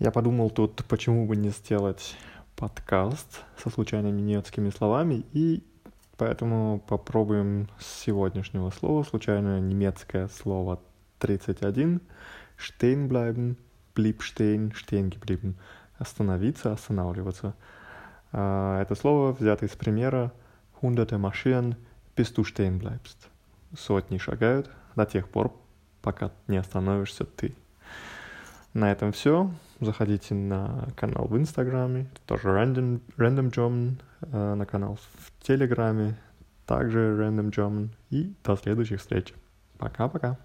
Я подумал тут, почему бы не сделать подкаст со случайными немецкими словами, и поэтому попробуем с сегодняшнего слова, случайное немецкое слово 31, stehen bleiben, blieb stehen, stehen остановиться, останавливаться. А, это слово взято из примера hunderte marschieren, bis du stehen bleibst. Сотни шагают до тех пор, пока не остановишься ты. На этом все. Заходите на канал в Инстаграме, тоже Random, Random German, э, на канал в Телеграме, также Random German. И до следующих встреч. Пока-пока.